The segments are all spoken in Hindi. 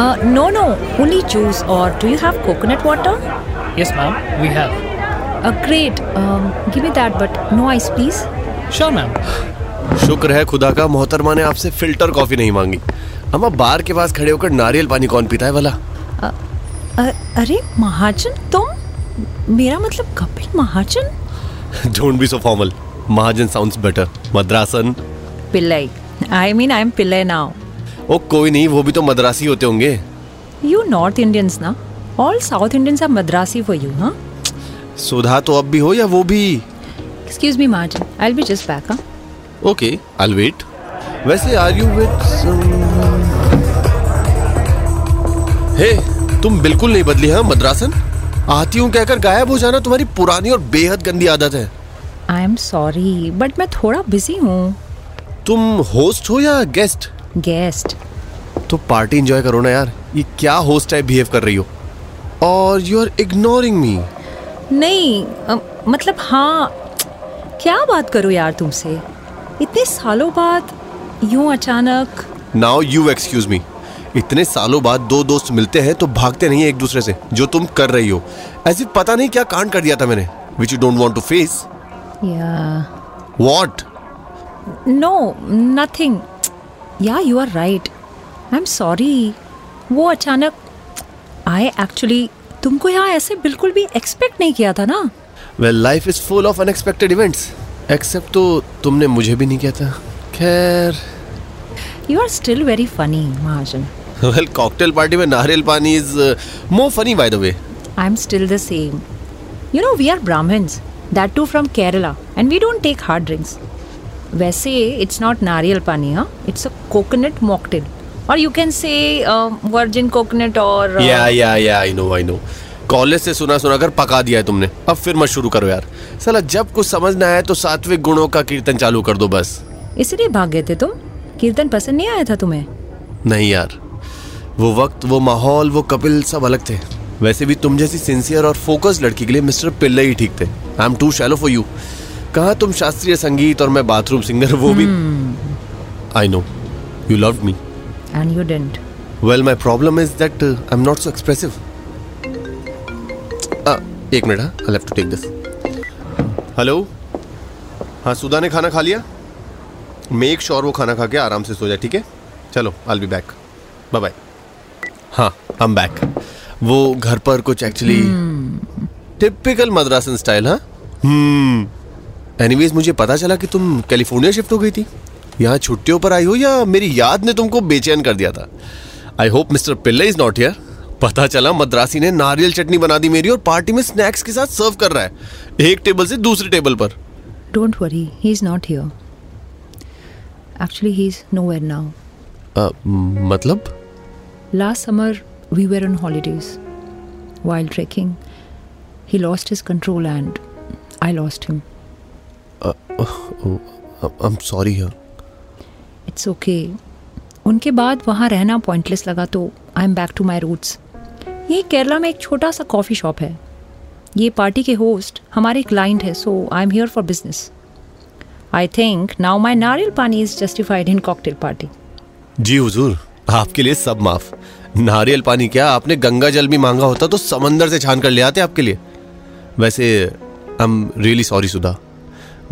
Uh, no, no, only juice. Or do you have coconut water? Yes, ma'am, we have. Uh, great. Um, give me that, but no ice, please. Sure, ma'am. शुक्र है खुदा का मोहतरमा ने आपसे फ़िल्टर कॉफ़ी नहीं मांगी अम्मा बार के पास खड़े होकर नारियल पानी कौन पीता है वाला अ, अरे महाजन तुम मेरा मतलब Kapil Mahajan don't be so formal Mahajan sounds better Madrasan Pillai I mean I am Pillai now oh कोई नहीं वो भी तो मद्रासी होते होंगे। यू नॉर्थ इंडियंस ना? All South Indians are Madrasi for you हाँ? सुधा तो अब भी हो या वो भी? Excuse me Mahajan I will be just back हाँ? ओके आई विल वेट वैसे आर यू विद हे तुम बिल्कुल नहीं बदली हाँ मद्रासन? आती हूँ कहकर गायब हो जाना तुम्हारी पुरानी और बेहद गंदी आदत है। आई एम सॉरी बट मैं थोड़ा बिज़ी हूँ। तुम होस्ट हो या गेस्ट गेस्ट तो पार्टी एंजॉय करो ना यार। ये क्या होस्ट टाइप बिहेव कर रही हो? और यू आर इग्नोरिंग मी नहीं अ, मतलब हाँ क्या बात करूँ यार तुमसे? इतने सालों बाद यूँ अचानक। नाउ यू एक्सक्यूज मी इतने सालों बाद दो दोस्त मिलते हैं तो भागते नहीं है एक दूसरे से जो तुम कर रही हो। ऐसे पता नहीं क्या कांड कर दिया था मैंने which you don't want to face या व्हाट नो नथिंग या you are right I am sorry वो अचानक आई एक्चुअली तुमको यहाँ ऐसे बिल्कुल भी एक्सपेक्ट नहीं किया था ना? Well life is full of unexpected events accept तो तुमने मुझे भी नहीं किया था। खैर। You are still very funny Mahajan well cocktail party में नारियल पानी is more funny by the way I am still the same you know we are Brahmins that too from Kerala and we don't take hard drinks वैसे इट्स नॉट नारियल पानी हाँ? इट्स अ कोकोनट मॉकटेल और you can say virgin coconut और या या या I know I know college से सुना सुना कर पका दिया है तुमने अब फिर मत शुरू करो यार। साला जब कुछ समझ ना आए तो सात्विक गुणों का कीर्तन चालू कर दो बस। इसलिए भाग गए थे तुम? कीर्तन पसंद नहीं आया था तुम्हें? नहीं यार वो वक्त वो माहौल वो कपिल सब अलग थे। वैसे भी तुम जैसी सिंसियर और फोकस लड़की के लिए मिस्टर पिल्ले ही ठीक थे। I am too shallow for you कहा तुम शास्त्रीय संगीत और मैं बाथरूम सिंगर वो भी? I know you love me and you don't well my problem is that I am not so expressive एक मिनट हाँ I have to take this hello हाँ सुधा ने खाना खा लिया? मेक श्योर वो खाना खा के आराम से सो जाए, ठीक है? चलो I be back bye bye हाँ एम बैक वो घर पर कुछ एक्चुअली टिपिकल मद्रासन स्टाइल हाँ? एनीवेज मुझे पता चला कि तुम कैलिफ़ोर्निया शिफ्ट हो गई थी। यहाँ छुट्टियों पर आई हो या मेरी याद ने तुमको बेचैन कर दिया था? I hope mister Pillai is not here पता चला मद्रासी ने नारियल चटनी बना दी मेरी और पार्टी में स्नैक्स के साथ सर्व कर रहा है। एक टेबल से दूसरी टेबल पर। Don't worry he is not here actually he is nowhere now मतलब? Last summer, we were on holidays. While trekking, he lost his control and I lost him. I am sorry It's okay. उनके बाद वहाँ रहना पॉइंटलेस लगा तो I am back to my roots ये केरला में एक छोटा सा कॉफ़ी शॉप है। ये पार्टी के होस्ट हमारे क्लाइंट है so I am here for business I think now my nariyal pani is justified in cocktail party जी हुजूर, आपके लिए सब माफ़। नारियल पानी क्या आपने गंगा जल भी मांगा होता तो समंदर से छान कर ले आते आपके लिए? वैसे I am really sorry Sudha.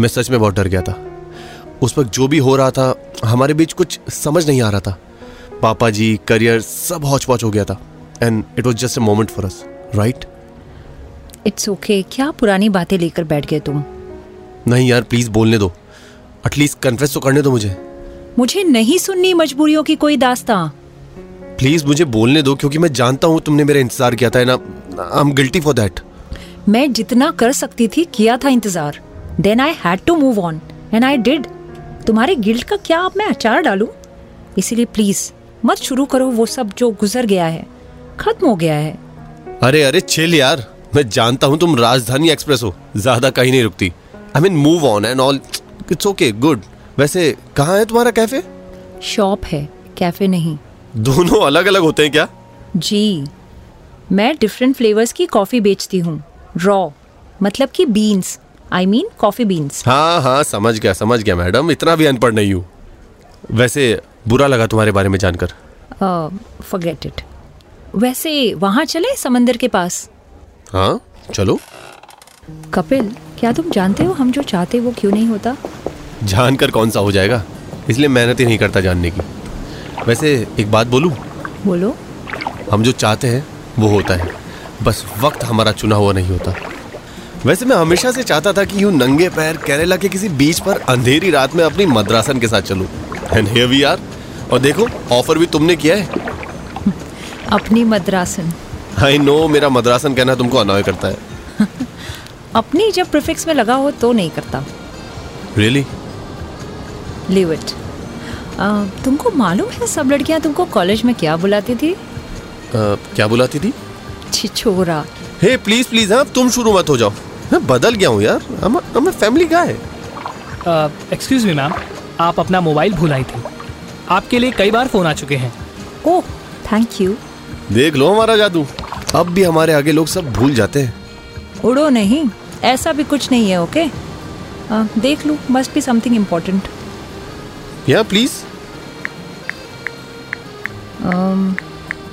मैं सच में बहुत डर गया था। उस वक्त जो भी हो रहा था हमारे बीच कुछ समझ नहीं आ रहा था। पापा जी करियर सब हौच पौच हो गया था। And it was just a moment for us right it's okay क्या पुरानी बातें लेकर बैठ गए तुम? नहीं यार प्लीज़ बोलने दो। एटलीस्ट कन्फेस तो करने दो मुझे। मुझे नहीं सुननी मजबूरियों की कोई दास्तां। प्लीज़ मुझे बोलने दो क्योंकि मैं जानता हूँ तुमने मेरा इंतज़ार किया था ना? I am guilty for that मैं जितना कर सकती थी किया था इंतज़ार। Then I had to move on and I did तुम्हारे गिल्ट का क्या अब मैं अचार डालूं? इसीलिए प्लीज़ मत शुरू करो वो सब जो गुजर गया है। खत्म हो गया है। अरे अरे चिल यार। मैं जानता हूँ तुम राजधानी एक्सप्रेस हो। ज़्यादा कहीं नहीं रुकती। I mean move on and all it's okay good वैसे कहाँ है तुम्हारा कैफ़े शॉप है कैफ़े नहीं। दोनों अलग अलग होते हैं क्या? जी। मैं डिफरेंट फ्लेवर्स की कॉफ़ी बेचती हूँ। रॉ मतलब कि beans I mean coffee beans हाँ हाँ समझ गया समझ गया मैडम। इतना भी अनपढ़ नहीं हूँ। वैसे बुरा लगा तुम्हारे बारे में जानकर। फॉरगेट इट वैसे वहाँ चले समंदर के पास? हाँ चलो। कपिल क्या तुम जानते हो हम जो चाहते वो क्यों नहीं होता? जानकर कौन सा हो जाएगा? इसलिए मेहनत ही नहीं करता जानने की। वैसे एक बात बोलूँ? बोलो। हम जो चाहते हैं वो होता है। बस वक्त हमारा चुना हुआ नहीं होता। वैसे मैं हमेशा से चाहता था कि यूँ नंगे पैर केरला के किसी बीच पर अंधेरी रात में अपनी मद्रासन के साथ चलूँ। एंड हियर वी आर और देखो ऑफ़र भी तुमने किया है। अपनी मद्रासन। आई नो मेरा मद्रासन कहना तुमको अनॉय करता है। अपनी जब प्रिफिक्स में लगा हो तो नहीं करता। रियली लिव इट तुमको मालूम है सब लड़कियाँ तुमको कॉलेज में क्या बुलाती थी? क्या बुलाती थी? छिछोरा। हे प्लीज़ प्लीज़ हाँ तुम शुरू मत हो जाओ। मैं बदल गया हूँ यार। हम family guy excuse me ma'am आप अपना मोबाइल भूल आई थी। आपके लिए कई बार फ़ोन आ चुके हैं। ओह थैंक यू देख लो हमारा जादू। अब भी हमारे आगे लोग सब भूल जाते हैं। उड़ो नहीं। ऐसा भी कुछ नहीं है ओके uh, देख लूँ मस्ट बी समथिंग इम्पोर्टेंट या प्लीज़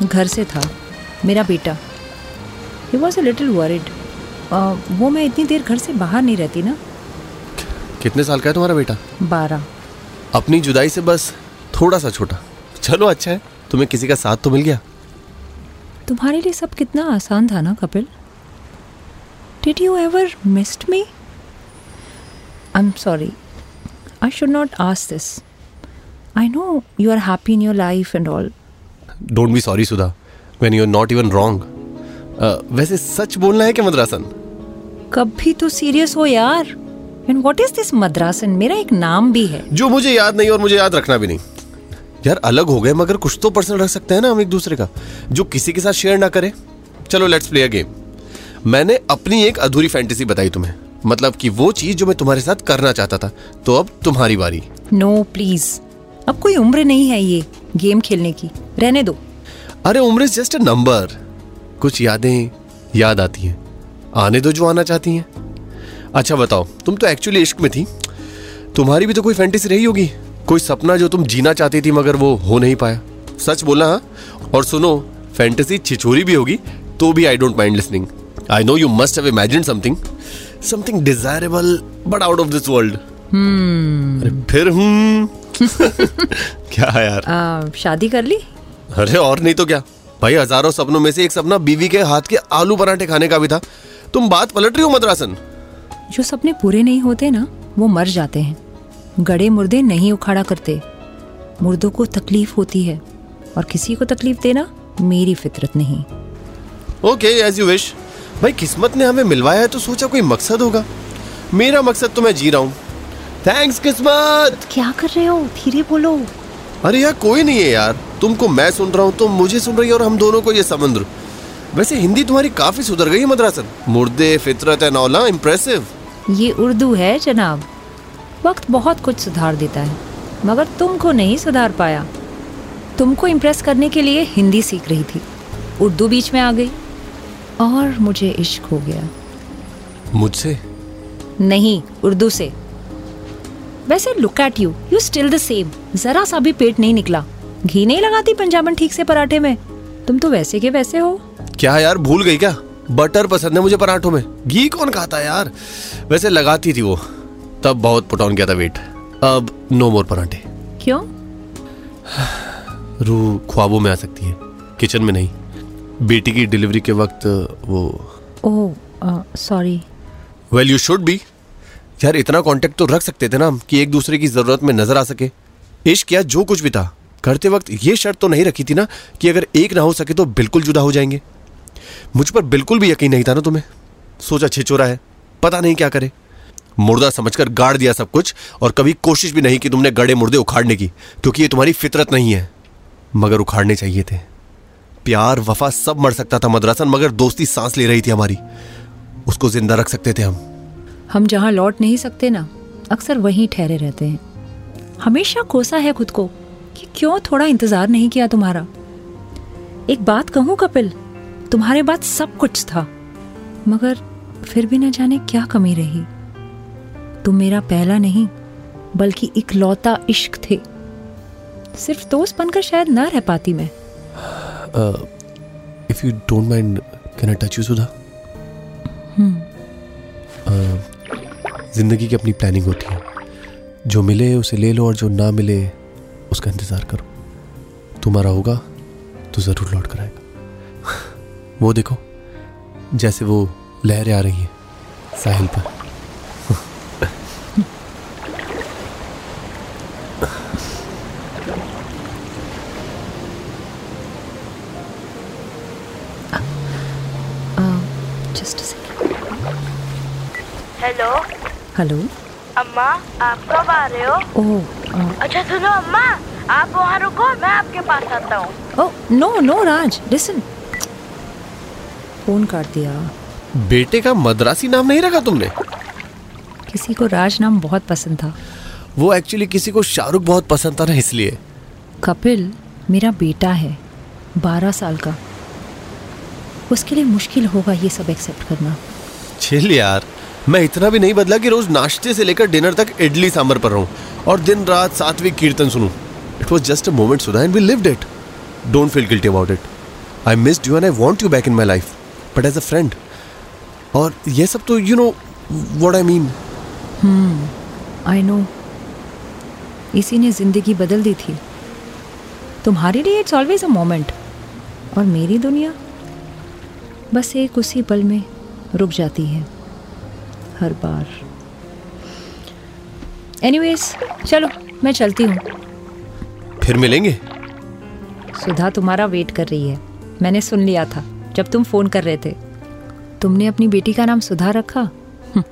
घर से था। मेरा बेटा। He was a little worried वो मैं इतनी देर घर से बाहर नहीं रहती ना। कितने साल का है तुम्हारा बेटा? बारह। अपनी जुदाई से बस थोड़ा सा छोटा। चलो अच्छा है। तुम्हें किसी का साथ तो मिल गया? तुम्हारे लिए सब कितना आसान था ना Kapil? Did you ever missed me I am sorry I should not ask this I know you are happy in your life and all don't be sorry Sudha when you are not even wrong वैसे सच बोलना है क्या मद्रासन? कभी तो सीरियस हो यार। And what is this मद्रासन? मेरा एक नाम भी है। जो मुझे याद नहीं और मुझे याद रखना भी नहीं। यार अलग हो गए मगर कुछ तो पर्सनल रख सकते हैं ना हम एक दूसरे का। जो किसी के साथ शेयर ना करे। चलो लेट्स प्ले अ गेम मैंने अपनी एक अधूरी फैंटेसी बताई तुम्हें। मतलब कि वो चीज़ जो मैं तुम्हारे साथ करना चाहता था। तो अब तुम्हारी बारी। नो no, प्लीज़ अब कोई उम्र नहीं है ये गेम खेलने की। रहने दो। अरे उम्र इज़ जस्ट अ नंबर कुछ यादें याद आती हैं। आने दो जो आना चाहती हैं। अच्छा बताओ तुम तो एक्चुअली इश्क में थी। तुम्हारी भी तो कोई फैंटेसी रही होगी। कोई सपना जो तुम जीना चाहती थी मगर वो हो नहीं पाया। सच बोला हाँ? और सुनो फैंटेसी छिछोरी भी होगी तो भी I don't mind listening I know you must have imagine something something desirable but out of this world अरे फिर हम्म। क्या है यार? आ, शादी कर ली? अरे और नहीं तो क्या? भाई हज़ारों सपनों में से एक सपना बीवी के हाथ के आलू पराठे खाने का भी था। तुम बात पलट रही हो मद्रासन। जो सपने पूरे नहीं होते ना वो मर जाते हैं। गड़े मुर्दे नहीं उखाड़ा करते। मुर्दों को तकलीफ़ होती है और किसी को तकलीफ़ देना मेरी फितरत नहीं। ओके एज यू विश भाई किस्मत ने हमें मिलवाया है तो सोचा कोई मकसद होगा। मेरा मकसद तो मैं जी रहा हूँ। थैंक्स किस्मत। क्या कर रहे हो? धीरे बोलो। अरे यार कोई नहीं है यार। तुमको मैं सुन रहा हूँ तुम मुझे सुन रही हो और हम दोनों को ये समुद्र। वैसे हिंदी तुम्हारी काफ़ी सुधर गई है मद्रासन। मुर्दे फितरत है नौला इम्प्रेसिव ये उर्दू है जनाब। वक्त बहुत कुछ सुधार देता है मगर तुमको नहीं सुधार पाया। तुमको इम्प्रेस करने के लिए हिंदी सीख रही थी। उर्दू बीच में आ गई और मुझे इश्क हो गया। मुझसे? नहीं उर्दू से। वैसे look at you you still the same जरा सा भी पेट नहीं निकला। घी नहीं लगाती पंजाबन ठीक से पराठे में? तुम तो वैसे के वैसे हो। क्या यार भूल गई क्या? बटर पसंद है मुझे पराठों में। घी कौन खाता है यार? वैसे लगाती थी वो। तब बहुत पुट ऑन किया था वेट। अब नो मोर पराठे। क्यों? रूह ख्वाबों में आ सकती है। किचन में नहीं। बेटी की डिलीवरी के वक्त वो ओह sorry well you should be यार इतना कांटेक्ट तो रख सकते थे ना हम कि एक दूसरे की ज़रूरत में नज़र आ सके। इश्क किया जो कुछ भी था। करते वक्त ये शर्त तो नहीं रखी थी ना कि अगर एक ना हो सके तो बिल्कुल जुदा हो जाएँगे। मुझ पर बिल्कुल भी यकीन नहीं था ना तुम्हें। सोचा छिचोरा है, पता नहीं क्या करे। मुर्दा समझकर गाड़ दिया सब कुछ और कभी कोशिश भी नहीं की तुमने गड़े मुर्दे उखाड़ने की, क्योंकि ये तुम्हारी फितरत नहीं है। मगर उखाड़ने चाहिए थे। प्यार, वफा सब मर सकता था मद्रासन, मगर दोस्ती सांस ले रही थी हमारी। उसको ज़िंदा रख सकते थे हम। हम जहाँ लौट नहीं सकते ना, अक्सर वहीं ठहरे रहते हैं। हमेशा कोसा है खुद को। कि क्यों थोड़ा इंतज़ार नहीं किया तुम्हारा? एक बात कहूँ कपिल तुम्हारे बाद सब कुछ था मगर फिर भी न जाने क्या कमी रही। तुम मेरा पहला नहीं बल्कि इकलौता इश्क थे। सिर्फ़ दोस्त बनकर शायद ना रह पाती मैं। If you don't mind can I touch you Sudha ज़िंदगी की अपनी प्लानिंग होती है। जो मिले उसे ले लो और जो ना मिले उसका इंतज़ार करो। तुम्हारा होगा तो ज़रूर लौट कर आएगा। वो देखो जैसे वो लहरें आ रही हैं साहिल पर। हेलो हेलो अम्मा आप कब आ रहे हो? ओह अच्छा सुनो अम्मा। आप वहाँ रुको मैं आपके पास आता हूँ। ओह no no Raj listen phone काट दिया। बेटे का मद्रासी नाम नहीं रखा तुमने? किसी को राज नाम बहुत पसंद था। वो एक्चुअली किसी को शाहरुख बहुत पसंद था ना इसलिए। कपिल मेरा बेटा है बारह साल का। उसके लिए मुश्किल होगा ये सब एक्सेप्ट करना। चिल यार मैं इतना भी नहीं बदला कि रोज नाश्ते से लेकर डिनर तक इडली सांबर पर रहूँ। और दिन रात सातवीं कीर्तन सुनूं। It was just a moment Sudha and we lived it don't feel guilty about it I missed you and I want you back in my life but as a friend और ये सब तो you know what I mean I know इसी ने ज़िंदगी बदल दी थी। तुम्हारे लिए इट्स ऑलवेज अ मोमेंट और मेरी दुनिया बस एक उसी पल में रुक जाती है। हर बार। एनीवेज चलो मैं चलती हूँ। फिर मिलेंगे? सुधा तुम्हारा वेट कर रही है। मैंने सुन लिया था जब तुम फ़ोन कर रहे थे। तुमने अपनी बेटी का नाम सुधा रखा? हम्म,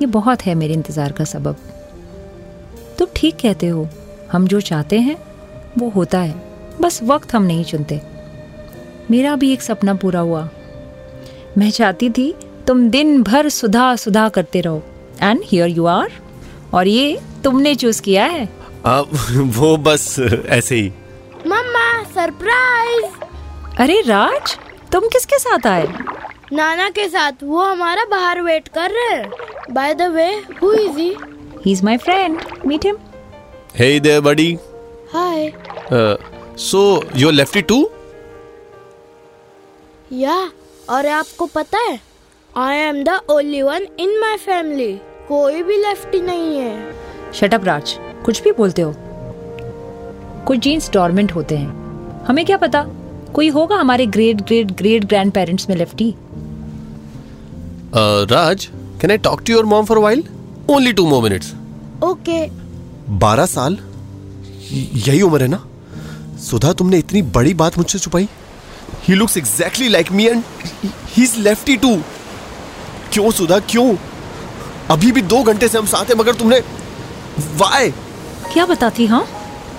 ये बहुत है मेरे इंतज़ार का सबब। तुम ठीक कहते हो हम जो चाहते हैं वो होता है। बस वक्त हम नहीं चुनते। मेरा भी एक सपना पूरा हुआ। मैं चाहती थी तुम दिन भर सुधा सुधा करते रहो। एंड हियर यू आर और ये तुमने चूज़ किया है? आ, वो बस ऐसे ही। मम्मा सरप्राइज़ अरे राज तुम किसके साथ आए? नाना के साथ वो हमारा बाहर वेट कर रहे हैं। By the way who is he he is my friend meet him hey there buddy hi so you lefty too या और आपको पता है I am the only one in my family कोई भी लेफ्टी नहीं है। शटअप राज कुछ भी बोलते हो। कुछ जीन्स डॉर्मेंट होते हैं। हमें क्या पता? कोई होगा हमारे great great great grandparents में lefty Raj can I talk to your mom for while only two more minutes okay बारह साल? यही उम्र है ना? सुधा तुमने इतनी बड़ी बात मुझसे छुपाई। He looks exactly like me and he is lefty too क्यों सुधा? क्यों? अभी भी दो घंटे से हम साथ हैं, मगर तुमने वाई क्या बताती हाँ?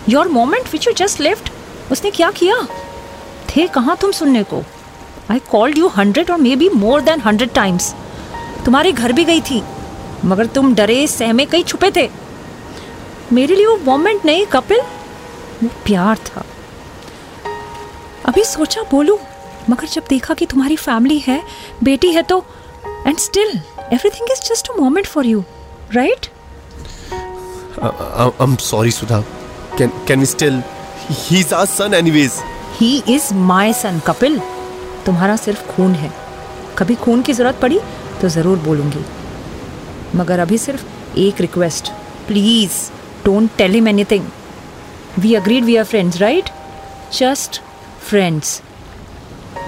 Your moment which you just left उसने क्या किया? थे कहाँ तुम सुनने को? आई कॉल्ड यू हंड्रेड और maybe more than hundred times तुम्हारे घर भी गई थी, मगर तुम डरे, सहमे, कहीं छुपे थे। मेरे लिए वो मोमेंट नहीं, कपिल। वो प्यार था। अभी सोचा बोलूँ, मगर जब देखा कि तुम्हारी फैमिली है, बेटी है तो and still everything is just a moment for you right I am sorry Sudha can can we still he is our son anyways he is my son Kapil तुम्हारा सिर्फ़ खून है। कभी खून की ज़रूरत पड़ी तो ज़रूर बोलूँगी। मगर अभी सिर्फ़ एक request please don't tell him anything we agreed we are friends right just friends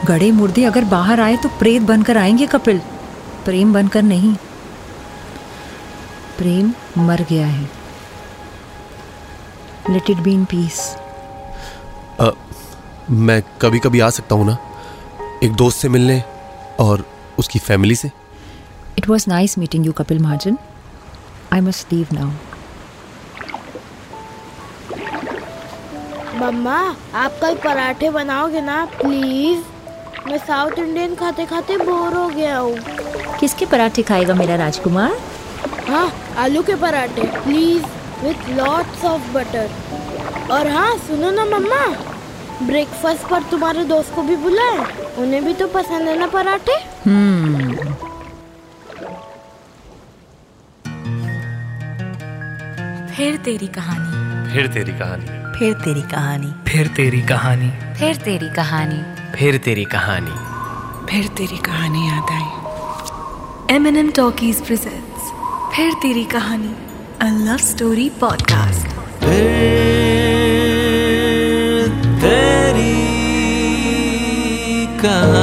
गड़े मुर्दे अगर बाहर आए तो प्रेत बनकर आएँगे कपिल। प्रेम बनकर नहीं। प्रेम मर गया है। Let it be in peace मैं कभी कभी आ सकता हूँ ना? एक दोस्त से मिलने और उसकी फैमिली से? It was nice meeting you Kapil Mahajan I must leave now. मम्मा आप कल पराठे बनाओगे ना? प्लीज़ मैं साउथ इंडियन खाते खाते बोर हो गया हूँ। किसके पराठे खाएगा मेरा राजकुमार? हाँ आलू के पराठे please with lots of butter और हाँ सुनो ना मम्मा ब्रेकफास्ट पर तुम्हारे दोस्त को भी बुलाए उन्हें भी तो पसंद है ना पराठे? फिर तेरी कहानी। फिर तेरी कहानी। फिर तेरी कहानी। फिर तेरी कहानी। फिर तेरी कहानी। फिर तेरी कहानी। फिर तेरी कहानी याद आई। M N M talkies presents फिर तेरी कहानी अ लव स्टोरी पॉडकास्ट तेरी कहानी